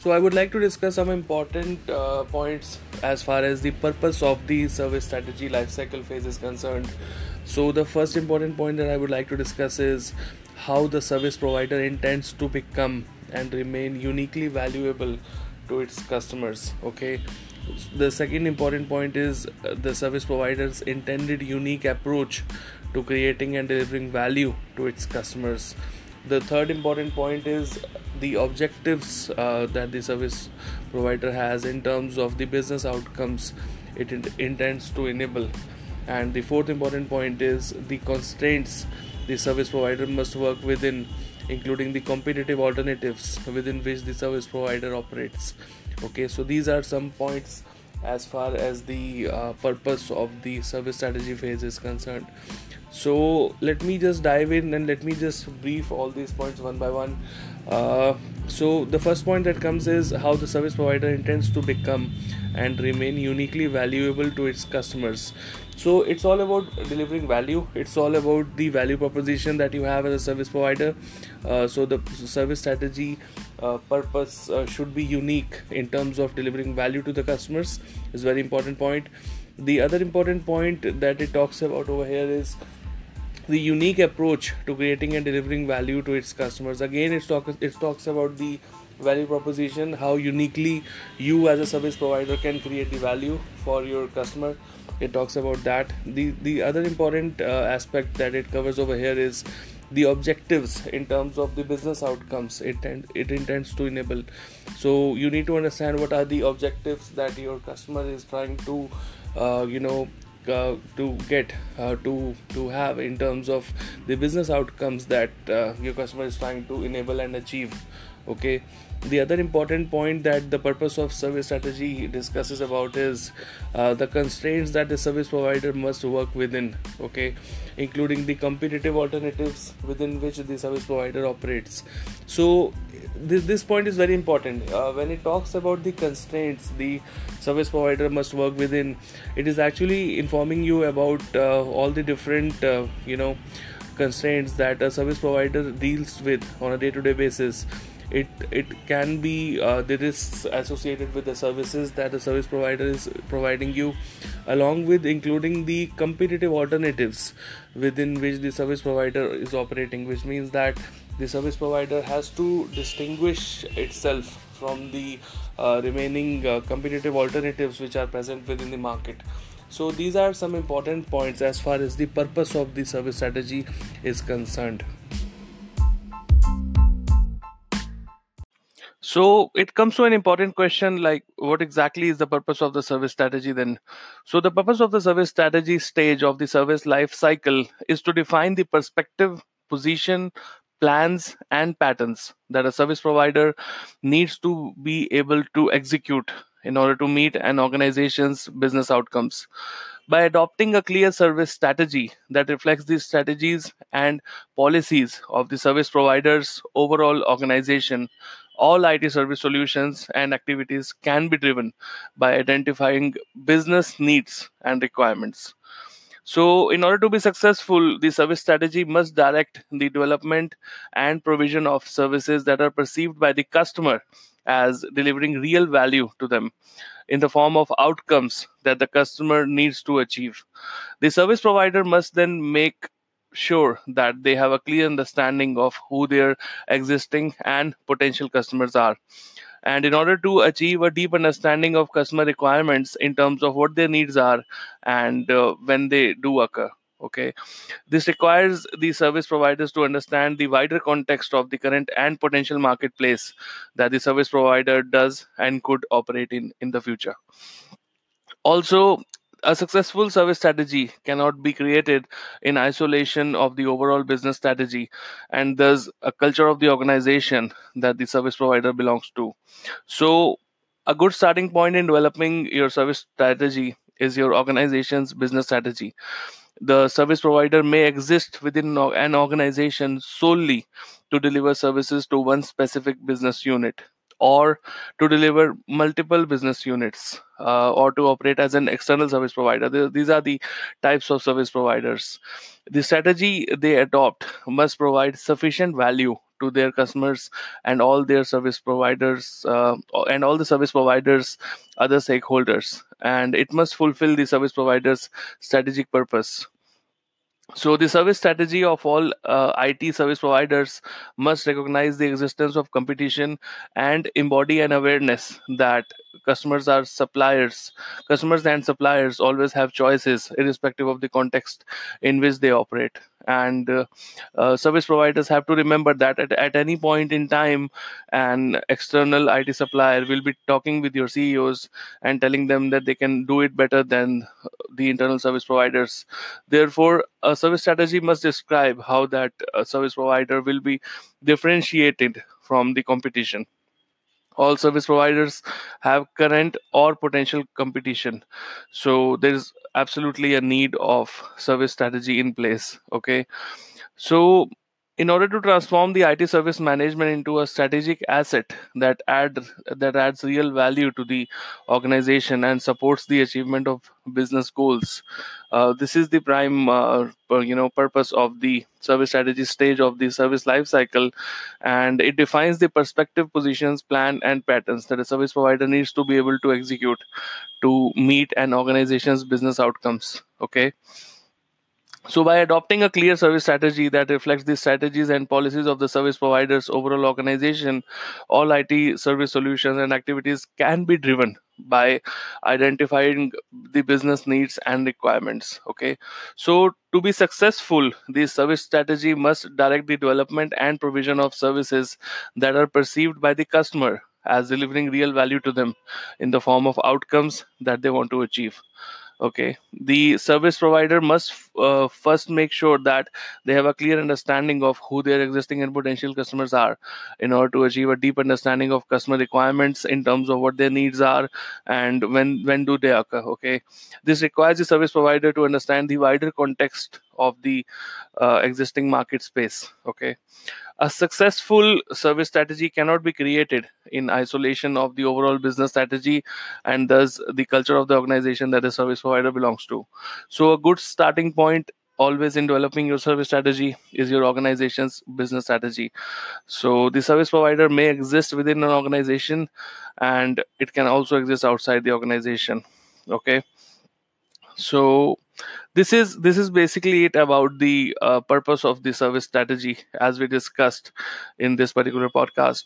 So I would like to discuss some important uh, points as far as the purpose of the service strategy lifecycle phase is concerned. So the first important point that I would like to discuss is how the service provider intends to become and remain uniquely valuable to its customers. Okay. The second important point is uh, the service provider's intended unique approach to creating and delivering value to its customers the third important point is the objectives uh, that the service provider has in terms of the business outcomes it in- intends to enable. And the fourth important point is the constraints the service provider must work within including the competitive alternatives within which the service provider operates. Okay so these are some points as far as the uh, purpose of the service strategy phase is concerned. So let me just dive in and let me just brief all these points one by one. Uh, so the first point that comes is how the service provider intends to become and remain uniquely valuable to its customers so it's all about delivering value. It's all about the value proposition that you have as a service provider. Uh, so the service strategy uh, purpose uh, should be unique in terms of delivering value to the customers is very important point. The other important point that it talks about over here is the unique approach to creating and delivering value to its customers. Again it talks it talks about the value proposition how uniquely you as a service provider can create the value for your customer. It talks about that. The the other important uh, aspect that it covers over here is the objectives in terms of the business outcomes it it intends to enable. So you need to understand what are the objectives that your customer is trying to uh, you know uh, to get uh, to to have in terms of the business outcomes that uh, your customer is trying to enable and achieve okay? The other important point that the purpose of service strategy discusses about is uh, the constraints that the service provider must work within okay? Including the competitive alternatives within which the service provider operates. So this, this point is very important. Uh, when it talks about the constraints the service provider must work within it is actually informing you about uh, all the different uh, you know constraints that a service provider deals with on a day to day basis it it can be uh, the risks associated with the services that the service provider is providing you along with including the competitive alternatives within which the service provider is operating which means that the service provider has to distinguish itself from the uh, remaining uh, competitive alternatives which are present within the market. So these are some important points as far as the purpose of the service strategy is concerned So it comes to an important question like what exactly is the purpose of the service strategy then? So the purpose of the service strategy stage of the service life cycle is to define the perspective, position, plans and patterns that a service provider needs to be able to execute in order to meet an organization's business outcomes. By adopting a clear service strategy that reflects the strategies and policies of the service provider's overall organization, all IT service solutions and activities can be driven by identifying business needs and requirements. So, in order to be successful, the service strategy must direct the development and provision of services that are perceived by the customer as delivering real value to them in the form of outcomes that the customer needs to achieve. The service provider must then make sure that they have a clear understanding of who their existing and potential customers are. And in order to achieve a deep understanding of customer requirements in terms of what their needs are and uh, when they do occur okay? This requires the service providers to understand the wider context of the current and potential marketplace that the service provider does and could operate in in the future. Also a successful service strategy cannot be created in isolation of the overall business strategy and there's a culture of the organization that the service provider belongs to. So a good starting point in developing your service strategy is your organization's business strategy. The service provider may exist within an organization solely to deliver services to one specific business unit or to deliver multiple business units uh, or to operate as an external service provider. These are the types of service providers. The strategy they adopt must provide sufficient value to their customers and all their service providers uh, and all the service providers other stakeholders and it must fulfill the service providers strategic purpose so the service strategy of all uh, IT service providers must recognize the existence of competition and embody an awareness that customers are suppliers. Customers and suppliers always have choices, irrespective of the context in which they operate. And uh, uh, service providers have to remember that at, at any point in time, an external IT supplier will be talking with your CEOs and telling them that they can do it better than the internal service providers. Therefore, a service strategy must describe how that uh, service provider will be differentiated from the competition all service providers have current or potential competition. So there's absolutely a need of service strategy in place okay? So in order to transform the IT service management into a strategic asset that add that adds real value to the organization and supports the achievement of business goals, uh, this is the prime uh, you know purpose of the service strategy stage of the service life cycle, and it defines the perspective, positions, plan, and patterns that a service provider needs to be able to execute to meet an organization's business outcomes. Okay so, by adopting a clear service strategy that reflects the strategies and policies of the service provider's overall organization, all IT service solutions and activities can be driven by identifying the business needs and requirements. Okay, so to be successful, the service strategy must direct the development and provision of services that are perceived by the customer as delivering real value to them in the form of outcomes that they want to achieve okay. The service provider must uh, first make sure that they have a clear understanding of who their existing and potential customers are in order to achieve a deep understanding of customer requirements in terms of what their needs are and when when do they occur. Okay. This requires the service provider to understand the wider context of the uh, existing market space okay a successful service strategy cannot be created in isolation of the overall business strategy and thus the culture of the organization that the service provider belongs to. So, a good starting point always in developing your service strategy is your organization's business strategy. So, the service provider may exist within an organization and it can also exist outside the organization. Okay. So, this is this is basically it about the uh, purpose of the service strategy as we discussed in this particular podcast